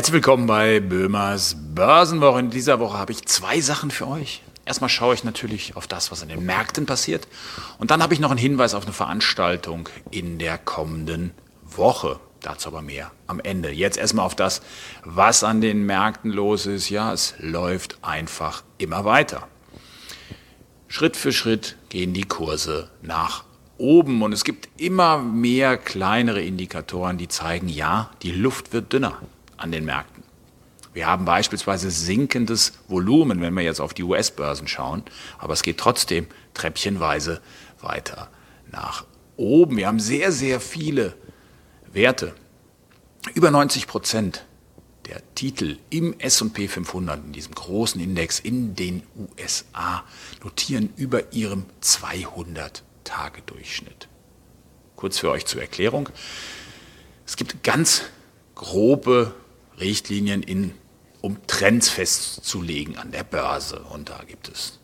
Herzlich willkommen bei Böhmers Börsenwoche. In dieser Woche habe ich zwei Sachen für euch. Erstmal schaue ich natürlich auf das, was an den Märkten passiert. Und dann habe ich noch einen Hinweis auf eine Veranstaltung in der kommenden Woche. Dazu aber mehr am Ende. Jetzt erstmal auf das, was an den Märkten los ist. Ja, es läuft einfach immer weiter. Schritt für Schritt gehen die Kurse nach oben und es gibt immer mehr kleinere Indikatoren, die zeigen, ja, die Luft wird dünner an den Märkten. Wir haben beispielsweise sinkendes Volumen, wenn wir jetzt auf die US-Börsen schauen, aber es geht trotzdem treppchenweise weiter nach oben. Wir haben sehr, sehr viele Werte. Über 90 Prozent der Titel im S&P 500, in diesem großen Index in den USA, notieren über ihrem 200-Tage-Durchschnitt. Kurz für euch zur Erklärung. Es gibt ganz grobe Richtlinien, in, um Trends festzulegen an der Börse. Und da gibt es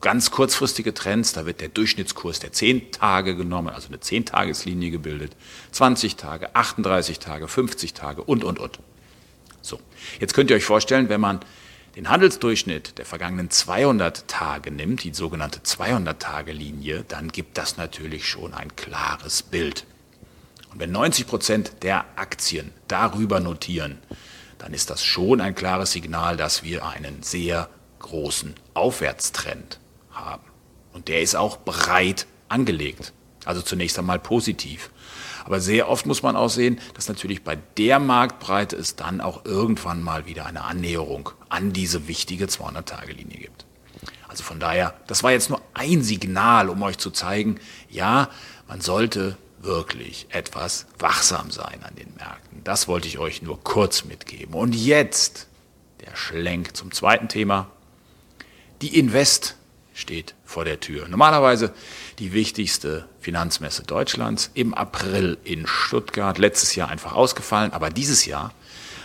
ganz kurzfristige Trends. Da wird der Durchschnittskurs der 10 Tage genommen, also eine 10-Tageslinie gebildet. 20 Tage, 38 Tage, 50 Tage und, und, und. So, jetzt könnt ihr euch vorstellen, wenn man den Handelsdurchschnitt der vergangenen 200 Tage nimmt, die sogenannte 200-Tage-Linie, dann gibt das natürlich schon ein klares Bild. Und wenn 90 Prozent der Aktien darüber notieren, dann ist das schon ein klares Signal, dass wir einen sehr großen Aufwärtstrend haben. Und der ist auch breit angelegt. Also zunächst einmal positiv. Aber sehr oft muss man auch sehen, dass natürlich bei der Marktbreite es dann auch irgendwann mal wieder eine Annäherung an diese wichtige 200-Tage-Linie gibt. Also von daher, das war jetzt nur ein Signal, um euch zu zeigen, ja, man sollte wirklich etwas wachsam sein an den Märkten. Das wollte ich euch nur kurz mitgeben. Und jetzt der Schlenk zum zweiten Thema. Die Invest steht vor der Tür. Normalerweise die wichtigste Finanzmesse Deutschlands im April in Stuttgart. Letztes Jahr einfach ausgefallen, aber dieses Jahr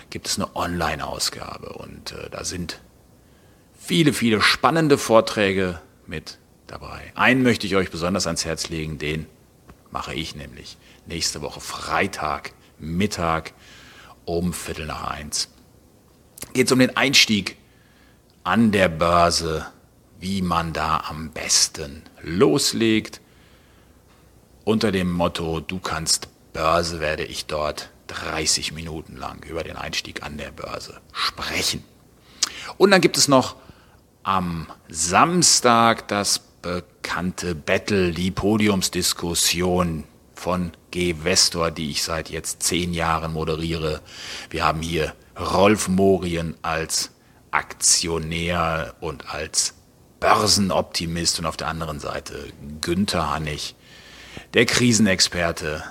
gibt es eine Online-Ausgabe und äh, da sind viele, viele spannende Vorträge mit dabei. Einen möchte ich euch besonders ans Herz legen, den mache ich nämlich nächste Woche Freitag, Mittag um Viertel nach eins. Geht es um den Einstieg an der Börse, wie man da am besten loslegt. Unter dem Motto, du kannst Börse, werde ich dort 30 Minuten lang über den Einstieg an der Börse sprechen. Und dann gibt es noch am Samstag das bekannte Battle, die Podiumsdiskussion von G. Vestor, die ich seit jetzt zehn Jahren moderiere. Wir haben hier Rolf Morien als Aktionär und als Börsenoptimist und auf der anderen Seite Günther Hannig, der Krisenexperte,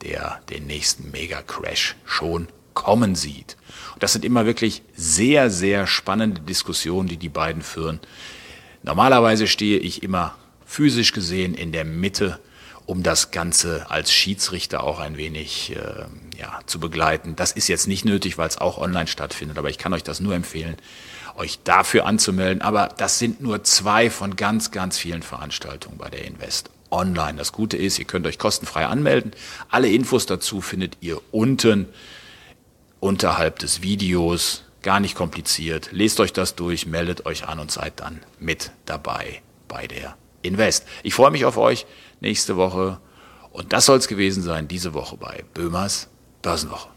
der den nächsten Mega-Crash schon kommen sieht. Und das sind immer wirklich sehr, sehr spannende Diskussionen, die die beiden führen. Normalerweise stehe ich immer physisch gesehen in der Mitte, um das Ganze als Schiedsrichter auch ein wenig äh, ja, zu begleiten. Das ist jetzt nicht nötig, weil es auch online stattfindet, aber ich kann euch das nur empfehlen, euch dafür anzumelden. Aber das sind nur zwei von ganz, ganz vielen Veranstaltungen bei der Invest online. Das Gute ist, ihr könnt euch kostenfrei anmelden. Alle Infos dazu findet ihr unten unterhalb des Videos Gar nicht kompliziert. Lest euch das durch, meldet euch an und seid dann mit dabei bei der Invest. Ich freue mich auf euch nächste Woche. Und das soll es gewesen sein, diese Woche bei Böhmers Börsenwoche.